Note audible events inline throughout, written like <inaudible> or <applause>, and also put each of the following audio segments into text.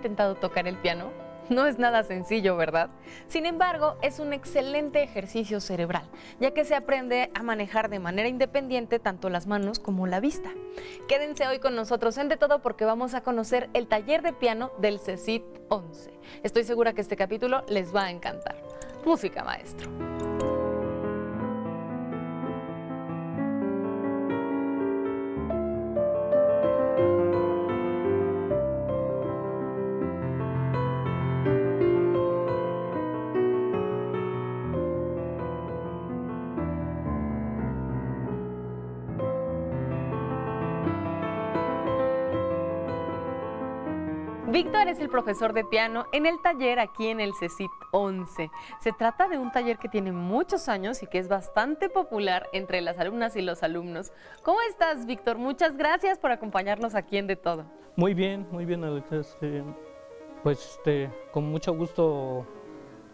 intentado tocar el piano? No es nada sencillo, ¿verdad? Sin embargo, es un excelente ejercicio cerebral, ya que se aprende a manejar de manera independiente tanto las manos como la vista. Quédense hoy con nosotros en Todo porque vamos a conocer el taller de piano del CECIT 11. Estoy segura que este capítulo les va a encantar. Música, maestro. Víctor es el profesor de piano en el taller aquí en el CECIT 11. Se trata de un taller que tiene muchos años y que es bastante popular entre las alumnas y los alumnos. ¿Cómo estás, Víctor? Muchas gracias por acompañarnos aquí en De Todo. Muy bien, muy bien, Alex. Este, pues este, con mucho gusto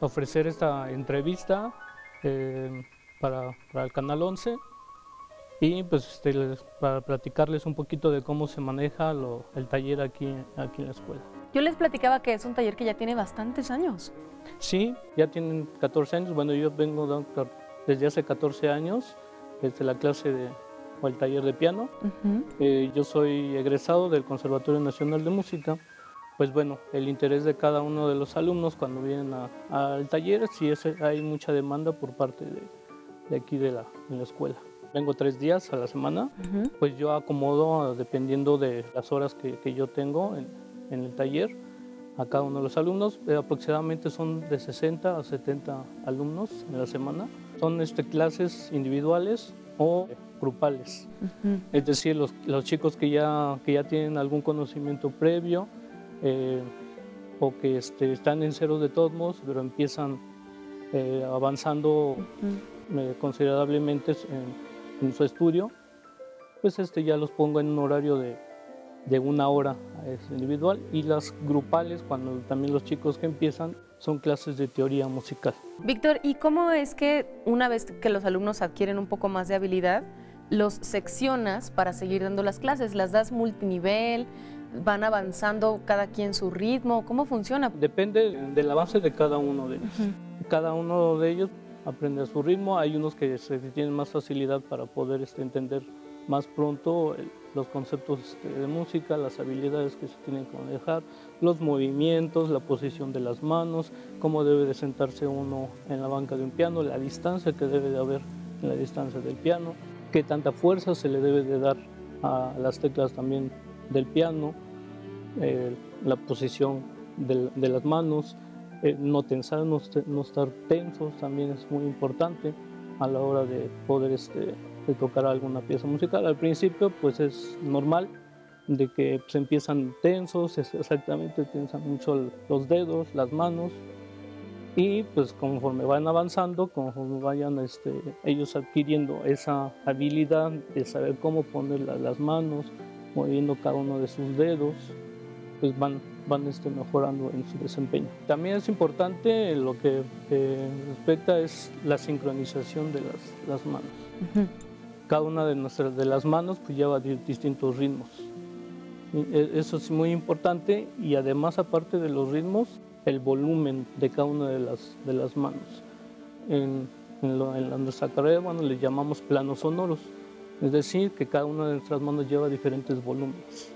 ofrecer esta entrevista eh, para, el Canal 11 y pues este, para platicarles un poquito de cómo se maneja el taller aquí, aquí en la escuela. Yo les platicaba que es un taller que ya tiene bastantes años. Sí, ya tienen 14 años. Bueno, yo vengo desde hace 14 años, desde la clase de, o el taller de piano. Eh, yo soy egresado del Conservatorio Nacional de Música. Pues bueno, el interés de cada uno de los alumnos cuando vienen al taller, sí es, hay mucha demanda por parte de, aquí de la, la escuela vengo tres días a la semana, pues yo acomodo dependiendo de las horas que, que yo tengo en, en, el taller a cada uno de los alumnos. Eh, aproximadamente son de 60 a 70 alumnos en la semana. Son este, clases individuales o grupales. Es decir, los, los, chicos que ya, que ya tienen algún conocimiento previo eh, o que este, están en cero de todos modos, pero empiezan eh, avanzando considerablemente en, en su estudio, pues este ya los pongo en un horario de, de una hora es individual y las grupales, cuando también los chicos que empiezan, son clases de teoría musical. Víctor, ¿y cómo es que una vez que los alumnos adquieren un poco más de habilidad, los seccionas para seguir dando las clases? ¿Las das multinivel? ¿Van avanzando cada quien su ritmo? ¿Cómo funciona? Depende del avance de cada uno de ellos. Cada uno de ellos aprende a su ritmo. Hay unos que tienen más facilidad para poder este, entender más pronto los conceptos este, de música, las habilidades que se tienen que manejar, los movimientos, la posición de las manos, cómo debe de sentarse uno en la banca de un piano, la distancia que debe de haber en la distancia del piano, qué tanta fuerza se le debe de dar a las teclas también del piano, eh, la posición de las manos, eh, no tensar, no, estar tensos también es muy importante a la hora de poder este, tocar alguna pieza musical. Al principio pues es normal de que se empiezan tensos, exactamente tensan mucho los dedos, las manos y pues conforme van avanzando, conforme vayan este, ellos adquiriendo esa habilidad de saber cómo poner las manos, moviendo cada uno de sus dedos, pues van van este, mejorando en su desempeño. También es importante lo que respecta es la sincronización de las, las manos. Cada una de, nuestras, de las manos pues, lleva distintos ritmos. E, eso es muy importante y además aparte de los ritmos, el volumen de cada una de las, de las manos. En, en, en nuestra carrera bueno, le llamamos planos sonoros, es decir, que cada una de nuestras manos lleva diferentes volúmenes.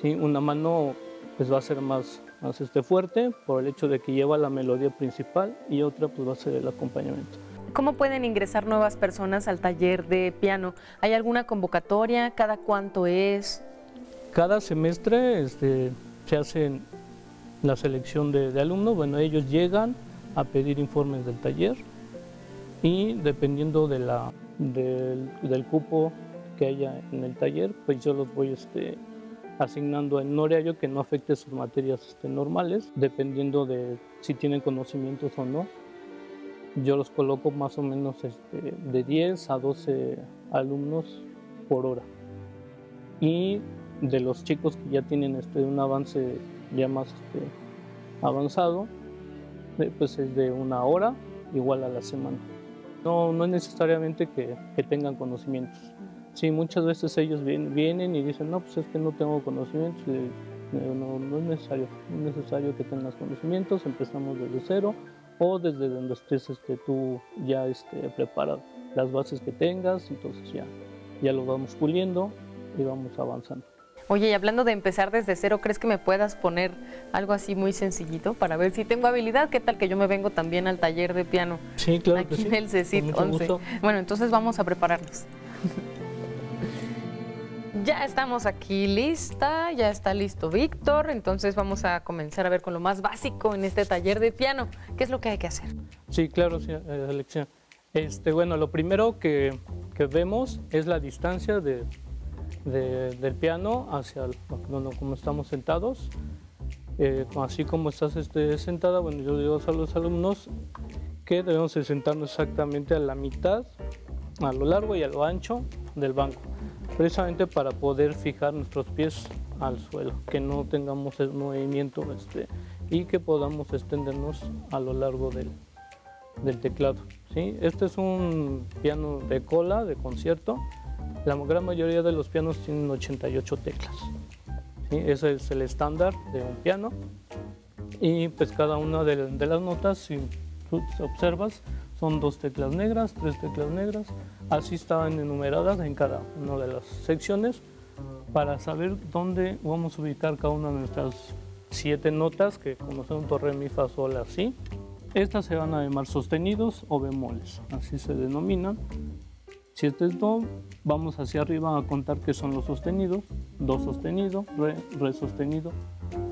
¿Sí? Una mano pues va a ser más, más este, fuerte por el hecho de que lleva la melodía principal y otra pues va a ser el acompañamiento. ¿Cómo pueden ingresar nuevas personas al taller de piano? ¿Hay alguna convocatoria? ¿Cada cuánto es? Cada semestre este, se hace la selección de, alumnos. Bueno, ellos llegan a pedir informes del taller y dependiendo de la, del, del cupo que haya en el taller, pues yo los voy este, asignando en horario que no afecte sus materias este, normales, dependiendo de si tienen conocimientos o no. Yo los coloco más o menos este, de 10 a 12 alumnos por hora. Y de los chicos que ya tienen este, un avance ya más este, avanzado, eh, pues es de una hora igual a la semana. No, no es necesariamente que tengan conocimientos. Sí, muchas veces ellos vienen, y dicen, no, pues es que no tengo conocimientos. No, no es necesario, no es necesario que tengas conocimientos, empezamos desde cero o desde donde estés este, tú ya este, preparado, las bases que tengas, entonces ya, ya lo vamos puliendo y vamos avanzando. Oye, y hablando de empezar desde cero, ¿crees que me puedas poner algo así muy sencillito para ver si tengo habilidad? ¿Qué tal que yo me vengo también al taller de piano? Sí, claro. Aquí que sí, en el CECIT con mucho 11. gusto. Bueno, entonces vamos a prepararnos. <laughs> Ya estamos aquí lista, ya está listo Víctor, entonces vamos a comenzar a ver con lo más básico en este taller de piano. ¿Qué es lo que hay que hacer? Sí, claro, sí, eh, Alexia. Este, bueno, lo primero que, que vemos es la distancia de, de- del piano hacia el- bueno, como estamos sentados. Eh, así como estás este, sentada, bueno, yo digo a los alumnos que debemos de sentarnos exactamente a la mitad, a lo largo y a lo ancho del banco, precisamente para poder fijar nuestros pies al suelo, que no tengamos movimiento este, y que podamos extendernos a lo largo del, del teclado. ¿sí? Este es un piano de cola, de concierto. La gran mayoría de los pianos tienen 88 teclas. ¿sí? Ese es el estándar de un piano. Y pues cada una de, de las notas, si tú observas, son dos teclas negras, tres teclas negras. Así estaban enumeradas en cada una de las secciones para saber dónde vamos a ubicar cada una de nuestras siete notas que conocemos do, re, mi, fa, sol, la, si. Estas se van a llamar sostenidos o bemoles, así se denominan. Si este es do, vamos hacia arriba a contar que son los sostenidos, do sostenido, re, re sostenido,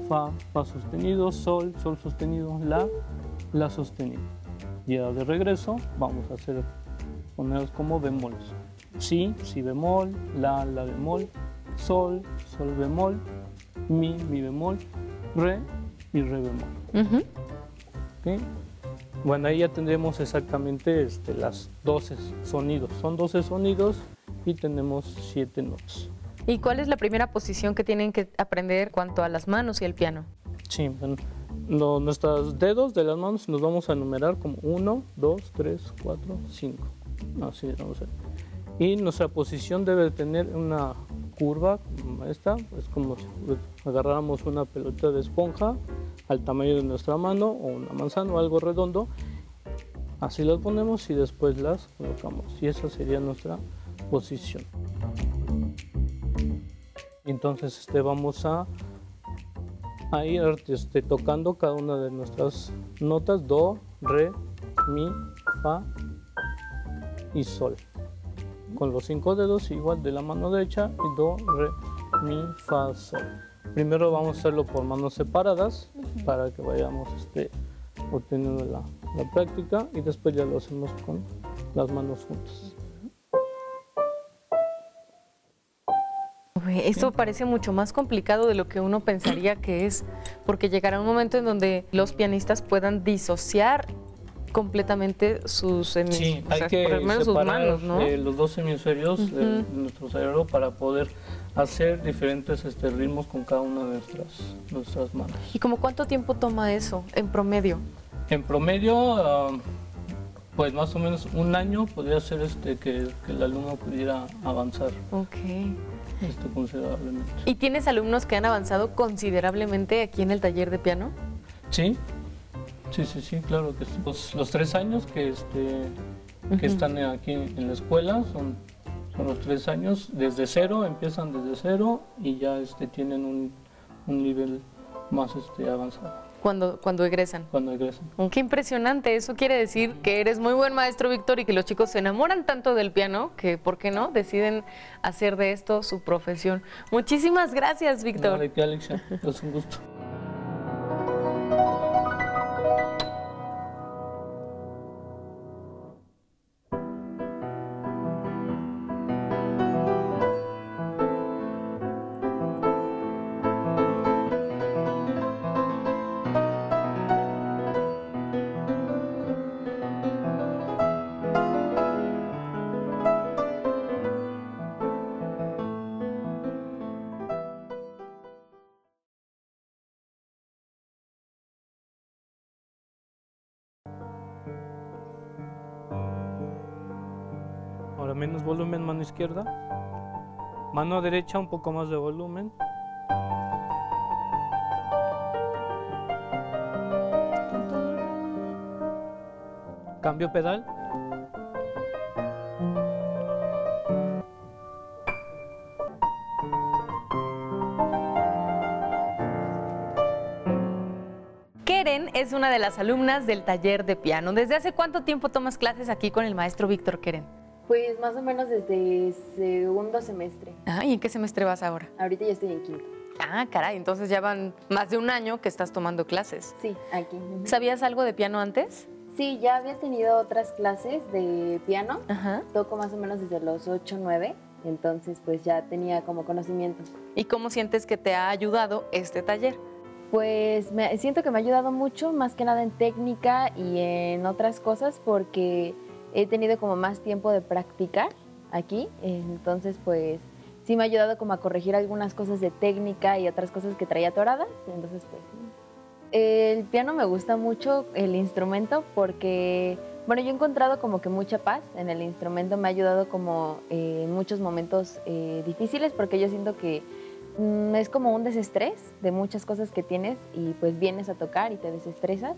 fa, fa sostenido, sol, sol sostenido, la, la sostenido. Ya de regreso vamos a hacer ponerlos como bemoles. Si, si bemol, la, la bemol, sol, sol bemol, mi, mi bemol, re y re bemol. ¿ok? Bueno, ahí ya tendremos exactamente este, las 12 sonidos. Son 12 sonidos y tenemos 7 notas. ¿Y cuál es la primera posición que tienen que aprender cuanto a las manos y el piano? Sí, bueno, lo- nuestros dedos de las manos nos vamos a enumerar como 1, 2, 3, 4, 5. Así vamos a ver. Y nuestra posición debe de tener una curva como esta, es como si agarráramos una pelota de esponja al tamaño de nuestra mano o una manzana o algo redondo. Así las ponemos y después las colocamos. Y esa sería nuestra posición. Entonces este, vamos a, a ir este, tocando cada una de nuestras notas, do, re, mi, fa y sol. Con los cinco dedos igual de la mano derecha y do, re, mi, fa, sol. Primero vamos a hacerlo por manos separadas para que vayamos este, obteniendo la, la práctica y después ya lo hacemos con las manos juntas. Esto parece mucho más complicado de lo que uno pensaría que es, porque llegará un momento en donde los pianistas puedan disociar completamente sus hemis- Sí, o hay sea, que por lo menos sus separar manos, ¿no? eh, los dos hemisferios de nuestro cerebro para poder hacer diferentes este, ritmos con cada una de nuestras, nuestras manos. ¿Y como cuánto tiempo toma eso en promedio? En promedio, ah, pues más o menos un año podría ser este, que, que el alumno pudiera avanzar Ok. Esto considerablemente. ¿Y tienes alumnos que han avanzado considerablemente aquí en el taller de piano? Sí, sí, sí, sí, claro que sí. Los, los tres años que, este, que están aquí en la escuela son, son los tres años, desde cero, empiezan desde cero y ya este, tienen un, un nivel más este, avanzado Cuando, cuando egresan. cuando egresan. Oh, Qué impresionante, eso quiere decir que eres muy buen maestro, Víctor, y que los chicos se enamoran tanto del piano que, ¿por qué no?, deciden hacer de esto su profesión. Muchísimas gracias, Víctor. Qué, Alexia, es un gusto. menos volumen, mano izquierda. Mano derecha, un poco más de volumen. Cambio pedal. Keren es una de las alumnas del taller de piano. ¿Desde hace cuánto tiempo tomas clases aquí con el maestro Víctor Keren? Pues más o menos desde segundo semestre. Ah, ¿y en qué semestre vas ahora? Ahorita ya estoy en quinto. Ah, caray, entonces ya van más de un año que estás tomando clases. Sí, aquí. ¿Sabías algo de piano antes? Sí, ya había tenido otras clases de piano. Ajá. Toco más o menos desde los 8, 9. Entonces, pues ya tenía como conocimiento. ¿Y cómo sientes que te ha ayudado este taller? Pues me, siento que me ha ayudado mucho, más que nada en técnica y en otras cosas, porque he tenido como más tiempo de practicar aquí. Entonces, pues sí me ha ayudado como a corregir algunas cosas de técnica y otras cosas que traía atoradas. Entonces, pues el piano me gusta mucho, el instrumento, porque, bueno, yo he encontrado como que mucha paz en el instrumento, me ha ayudado como eh, en muchos momentos eh, difíciles, porque yo siento que mm, es como un desestrés de muchas cosas que tienes y pues vienes a tocar y te desestresas.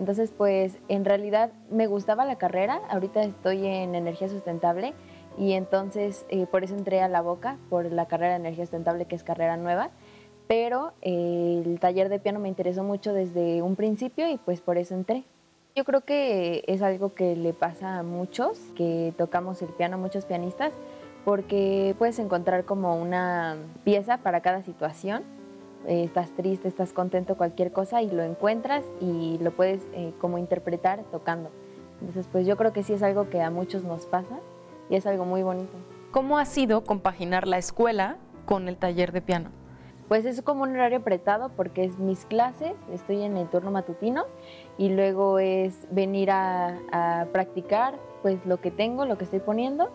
Entonces, pues en realidad me gustaba la carrera, ahorita estoy en energía sustentable y entonces eh, por eso entré a la boca, por la carrera de energía sustentable que es carrera nueva pero eh, el taller de piano me interesó mucho desde un principio y pues por eso entré. Yo creo que es algo que le pasa a muchos que tocamos el piano, muchos pianistas, porque puedes encontrar como una pieza para cada situación. Eh, estás triste, estás contento, cualquier cosa y lo encuentras y lo puedes eh, como interpretar tocando. Entonces, pues yo creo que sí es algo que a muchos nos pasa y es algo muy bonito. ¿Cómo ha sido compaginar la escuela con el taller de piano? Pues es como un horario apretado porque es mis clases, estoy en el turno matutino y luego es venir a, practicar pues lo que tengo, lo que estoy poniendo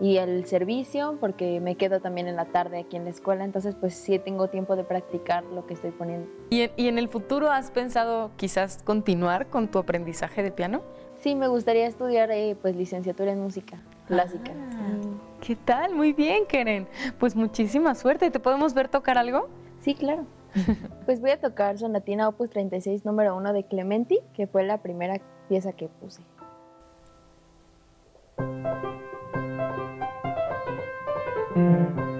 y el servicio porque me quedo también en la tarde aquí en la escuela, entonces pues sí tengo tiempo de practicar lo que estoy poniendo. ¿Y en, el futuro has pensado quizás continuar con tu aprendizaje de piano? Sí, me gustaría estudiar eh, pues licenciatura en música clásica. Ah, ¿Qué tal? Muy bien, Keren. Pues muchísima suerte. ¿Te podemos ver tocar algo? Sí, claro. <laughs> Pues voy a tocar Sonatina Opus 36 número 1 de Clementi, que fue la primera pieza que puse. Música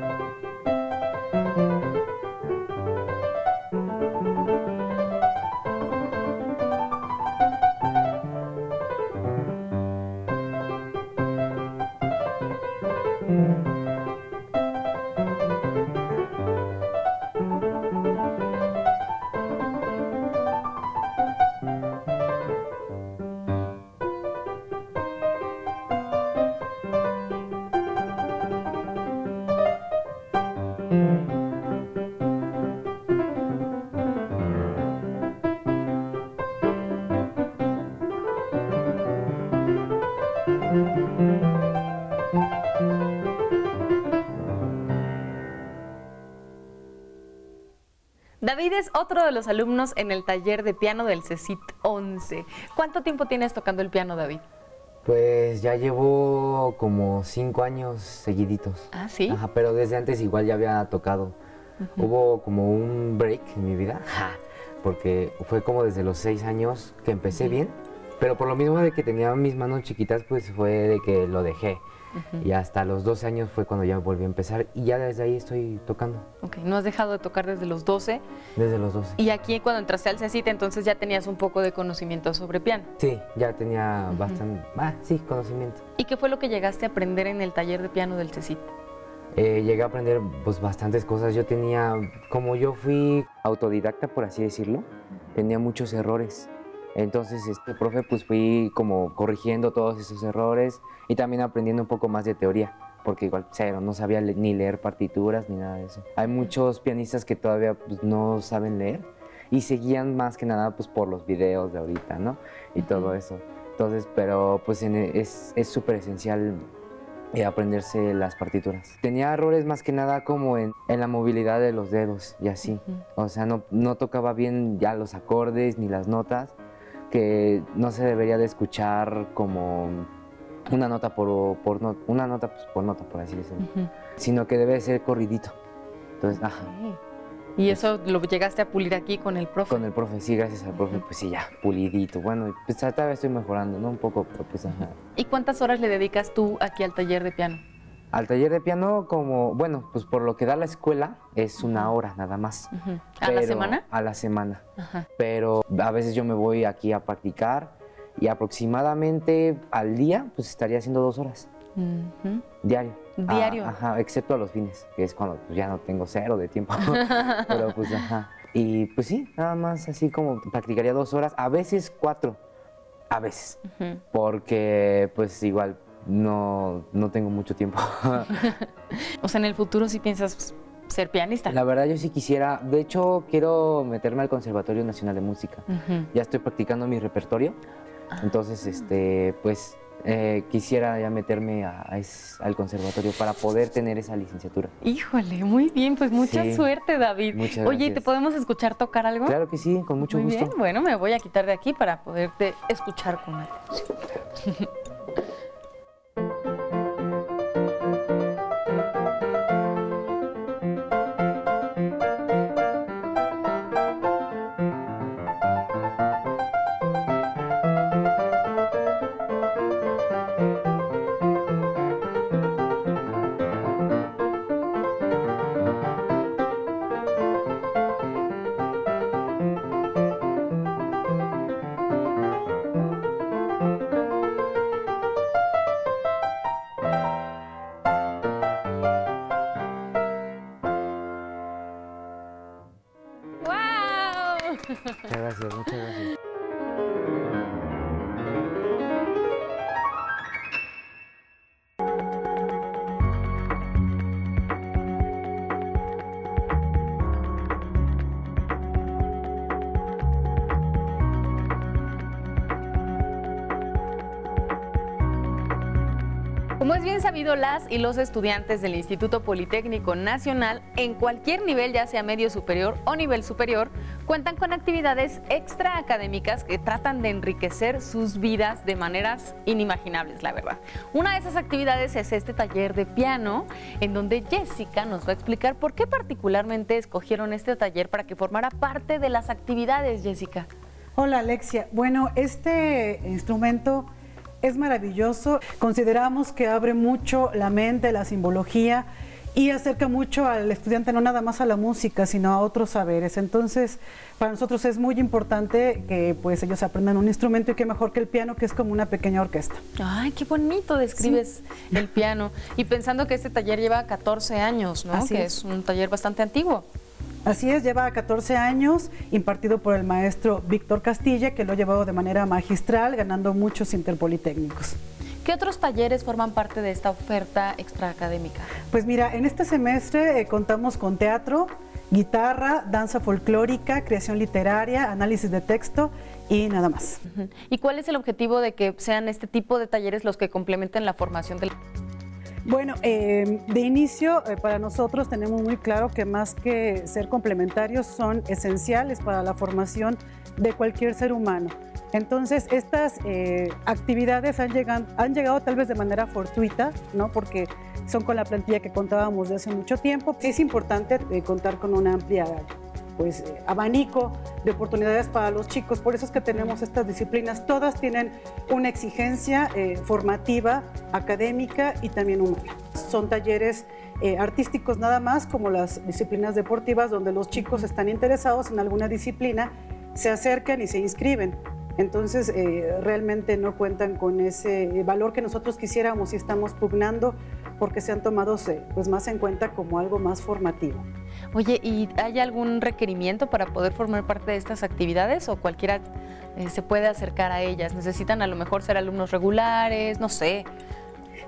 David es otro de los alumnos en el taller de piano del CECIT 11. ¿Cuánto tiempo tienes tocando el piano, David? Pues ya llevo como cinco años seguiditos. Ah, sí. Ajá, pero desde antes igual ya había tocado. Hubo como un break en mi vida, porque fue como desde los seis años que empecé bien, pero por lo mismo de que tenía mis manos chiquitas, pues fue de que lo dejé. Y hasta los 12 años fue cuando ya volví a empezar y ya desde ahí estoy tocando. Ok, ¿no has dejado de tocar desde los 12? Desde los 12. Y aquí cuando entraste al CECIT entonces ya tenías un poco de conocimiento sobre piano. Sí, ya tenía bastante, ah, sí, conocimiento. ¿Y qué fue lo que llegaste a aprender en el taller de piano del CECIT? Eh, llegué a aprender pues bastantes cosas. Yo tenía, como yo fui autodidacta, por así decirlo, tenía muchos errores. Entonces, este profe, pues fui como corrigiendo todos esos errores y también aprendiendo un poco más de teoría, porque igual cero, no sabía ni leer partituras ni nada de eso. Hay muchos pianistas que todavía pues, no saben leer y seguían más que nada pues por los videos de ahorita, ¿no? Y todo eso. Entonces, pero pues es súper esencial eh, aprenderse las partituras. Tenía errores más que nada como en, en la movilidad de los dedos y así. O sea, no, no tocaba bien ya los acordes ni las notas que no se debería de escuchar como una nota por, por una nota pues, por nota, por así decirlo, sino que debe ser corridito. Entonces, ajá. ¿Y eso lo llegaste a pulir aquí con el profe? Con el profe, sí, gracias al profe, pues sí, ya, pulidito. Bueno, pues todavía estoy mejorando, ¿no? Un poco, pero pues ajá. ¿Y cuántas horas le dedicas tú aquí al taller de piano? Al taller de piano, como, bueno, pues por lo que da la escuela, es una hora nada más. ¿A la semana? A la semana. Ajá. Pero a veces yo me voy aquí a practicar y aproximadamente al día, pues estaría haciendo dos horas, Ujú. diario. Ah, Diario. ajá, excepto a los fines, que es cuando pues, ya no tengo cero de tiempo. <laughs> Pero pues ajá. Y pues sí, nada más así como practicaría dos horas, a veces cuatro, a veces. Ujú. Porque pues igual no, no tengo mucho tiempo. <laughs> <laughs> O sea, en el futuro sí piensas ser pianista. La verdad yo sí quisiera, de hecho quiero meterme al Conservatorio Nacional de Música. Ya estoy practicando mi repertorio, entonces este pues eh, quisiera ya meterme a- a es- al conservatorio para poder tener esa licenciatura. Híjole, muy bien, pues mucha Sí. suerte, David. Muchas Oye, ¿y te gracias. podemos escuchar tocar algo? Claro que sí, con mucho Muy gusto. bien, bueno, me voy a quitar de aquí para poderte escuchar con atención. <laughs> bien sabido, las y los estudiantes del Instituto Politécnico Nacional, en cualquier nivel, ya sea medio superior o nivel superior, cuentan con actividades extraacadémicas que tratan de enriquecer sus vidas de maneras inimaginables, la verdad. Una de esas actividades es este taller de piano, en donde Jessica nos va a explicar por qué particularmente escogieron este taller para que formara parte de las actividades, Jessica. Hola Alexia. Bueno, este instrumento es maravilloso. Consideramos que abre mucho la mente, la simbología y acerca mucho al estudiante no nada más a la música, sino a otros saberes. Entonces, para nosotros es muy importante que pues ellos aprendan un instrumento y qué mejor que el piano, que es como una pequeña orquesta. Ay, qué bonito describes el piano. Y pensando que este taller lleva 14 años, ¿no? Así que es. es un taller bastante antiguo. Así es, lleva 14 años, impartido por el maestro Víctor Castilla, que lo ha llevado de manera magistral, ganando muchos interpolitécnicos. ¿Qué otros talleres forman parte de esta oferta extraacadémica? Pues mira, en este semestre eh, contamos con teatro, guitarra, danza folclórica, creación literaria, análisis de texto y nada más. ¿Y cuál es el objetivo de que sean este tipo de talleres los que complementen la formación del... Bueno, eh, de inicio eh, para nosotros tenemos muy claro que más que ser complementarios son esenciales para la formación de cualquier ser humano. Entonces, estas eh, actividades han llegado, tal vez de manera fortuita, ¿no? porque son con la plantilla que contábamos de hace mucho tiempo. Es importante eh, contar con una amplia pues, abanico de oportunidades para los chicos. Por eso es que tenemos estas disciplinas. Todas tienen una exigencia eh, formativa, académica y también humana. Son talleres eh, artísticos nada más, como las disciplinas deportivas, donde los chicos están interesados en alguna disciplina, se acercan y se inscriben. Entonces, eh, realmente no cuentan con ese valor que nosotros quisiéramos y estamos pugnando porque se han tomado pues, más en cuenta como algo más formativo. Oye, ¿y hay algún requerimiento para poder formar parte de estas actividades o cualquiera eh, se puede acercar a ellas? ¿Necesitan a lo mejor ser alumnos regulares? No sé.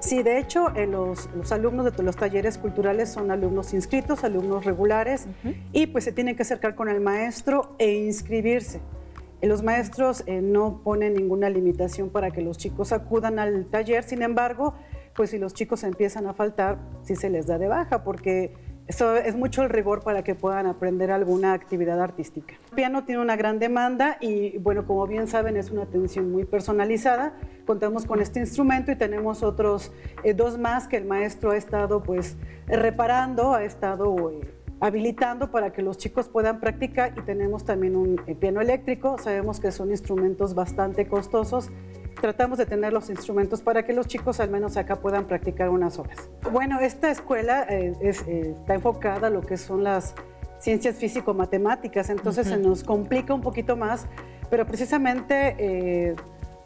Sí, de hecho, eh, los, los alumnos de los talleres culturales son alumnos inscritos, alumnos regulares, y pues se tienen que acercar con el maestro e inscribirse. Los maestros eh, no ponen ninguna limitación para que los chicos acudan al taller, sin embargo, pues si los chicos empiezan a faltar, sí se les da de baja, porque eso es mucho el rigor para que puedan aprender alguna actividad artística. El piano tiene una gran demanda y, bueno, como bien saben, es una atención muy personalizada. Contamos con este instrumento y tenemos otros eh, dos más que el maestro ha estado, pues, reparando, ha estado... eh, habilitando para que los chicos puedan practicar y tenemos también un eh, piano eléctrico. Sabemos que son instrumentos bastante costosos. Tratamos de tener los instrumentos para que los chicos al menos acá puedan practicar unas horas. Bueno, esta escuela eh, eh, está enfocada a lo que son las ciencias físico-matemáticas, entonces se nos complica un poquito más, pero precisamente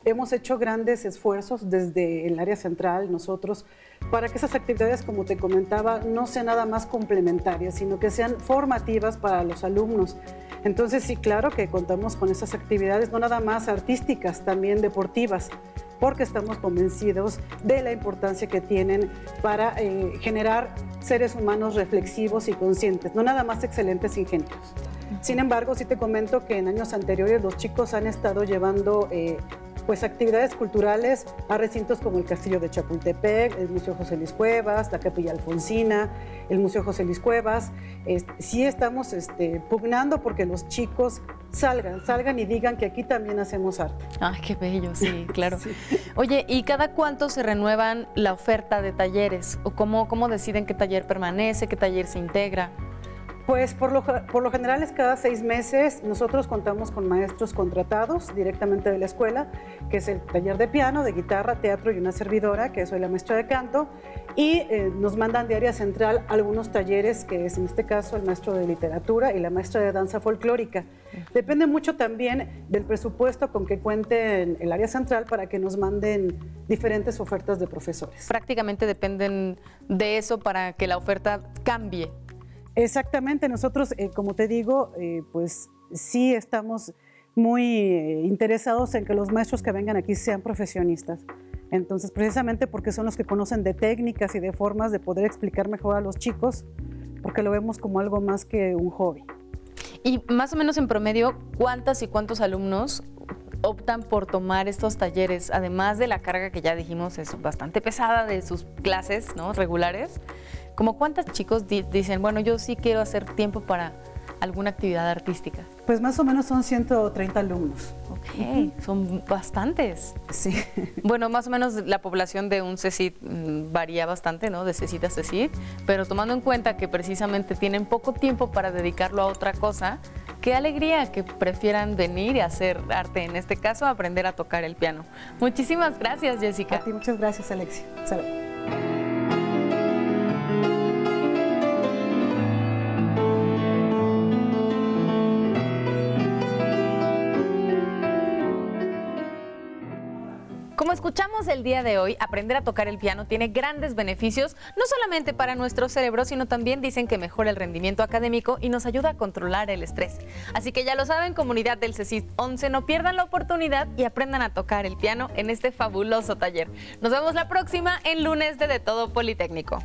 hemos hecho grandes esfuerzos desde el área central, nosotros, para que esas actividades, como te comentaba, no sean nada más complementarias, sino que sean formativas para los alumnos. Entonces, sí, claro que contamos con esas actividades, no nada más artísticas, también deportivas, porque estamos convencidos de la importancia que tienen para eh, generar seres humanos reflexivos y conscientes, no nada más excelentes ingenieros. Sin embargo, sí te comento que en años anteriores los chicos han estado llevando eh, pues actividades culturales a recintos como el Castillo de Chapultepec, el Museo José Luis Cuevas, la Capilla Alfonsina, el Museo José Luis Cuevas. sí estamos este, pugnando porque los chicos salgan, salgan y digan que aquí también hacemos arte. Ay, qué bello, sí, <laughs> claro. Oye, ¿y cada cuánto se renuevan la oferta de talleres? ¿O cómo, cómo deciden qué taller permanece, qué taller se integra? Pues por lo, por lo general es cada seis meses. Nosotros contamos con maestros contratados directamente de la escuela, que es el taller de piano, de guitarra, teatro y una servidora, que soy la maestra de canto. Y eh, nos mandan de área central algunos talleres, que es en este caso el maestro de literatura y la maestra de danza folclórica. Depende mucho también del presupuesto con que cuente el área central para que nos manden diferentes ofertas de profesores. Prácticamente dependen de eso para que la oferta cambie Exactamente, nosotros, eh, como te digo, eh, pues sí estamos muy eh, interesados en que los maestros que vengan aquí sean profesionistas. Entonces, precisamente porque son los que conocen de técnicas y de formas de poder explicar mejor a los chicos, porque lo vemos como algo más que un hobby. Y más o menos en promedio, ¿cuántas y cuántos alumnos optan por tomar estos talleres, además de la carga que ya dijimos es bastante pesada de sus clases ¿no? regulares? ¿Como cuántos chicos dicen, bueno, yo sí quiero hacer tiempo para alguna actividad artística? Pues más o menos son 130 alumnos. Ok, son bastantes. Sí. <laughs> Bueno, más o menos la población de un CECID mm, varía bastante, ¿no? De CECID a CECID, pero tomando en cuenta que precisamente tienen poco tiempo para dedicarlo a otra cosa, qué alegría que prefieran venir y hacer arte, en este caso aprender a tocar el piano. Muchísimas gracias, Jessica. A ti muchas gracias, Alexia. Salud. Escuchamos el día de hoy, aprender a tocar el piano tiene grandes beneficios, no solamente para nuestro cerebro, sino también dicen que mejora el rendimiento académico y nos ayuda a controlar el estrés. Así que ya lo saben, comunidad del CECIS 11, no pierdan la oportunidad y aprendan a tocar el piano en este fabuloso taller. Nos vemos la próxima en lunes de De Todo Politécnico.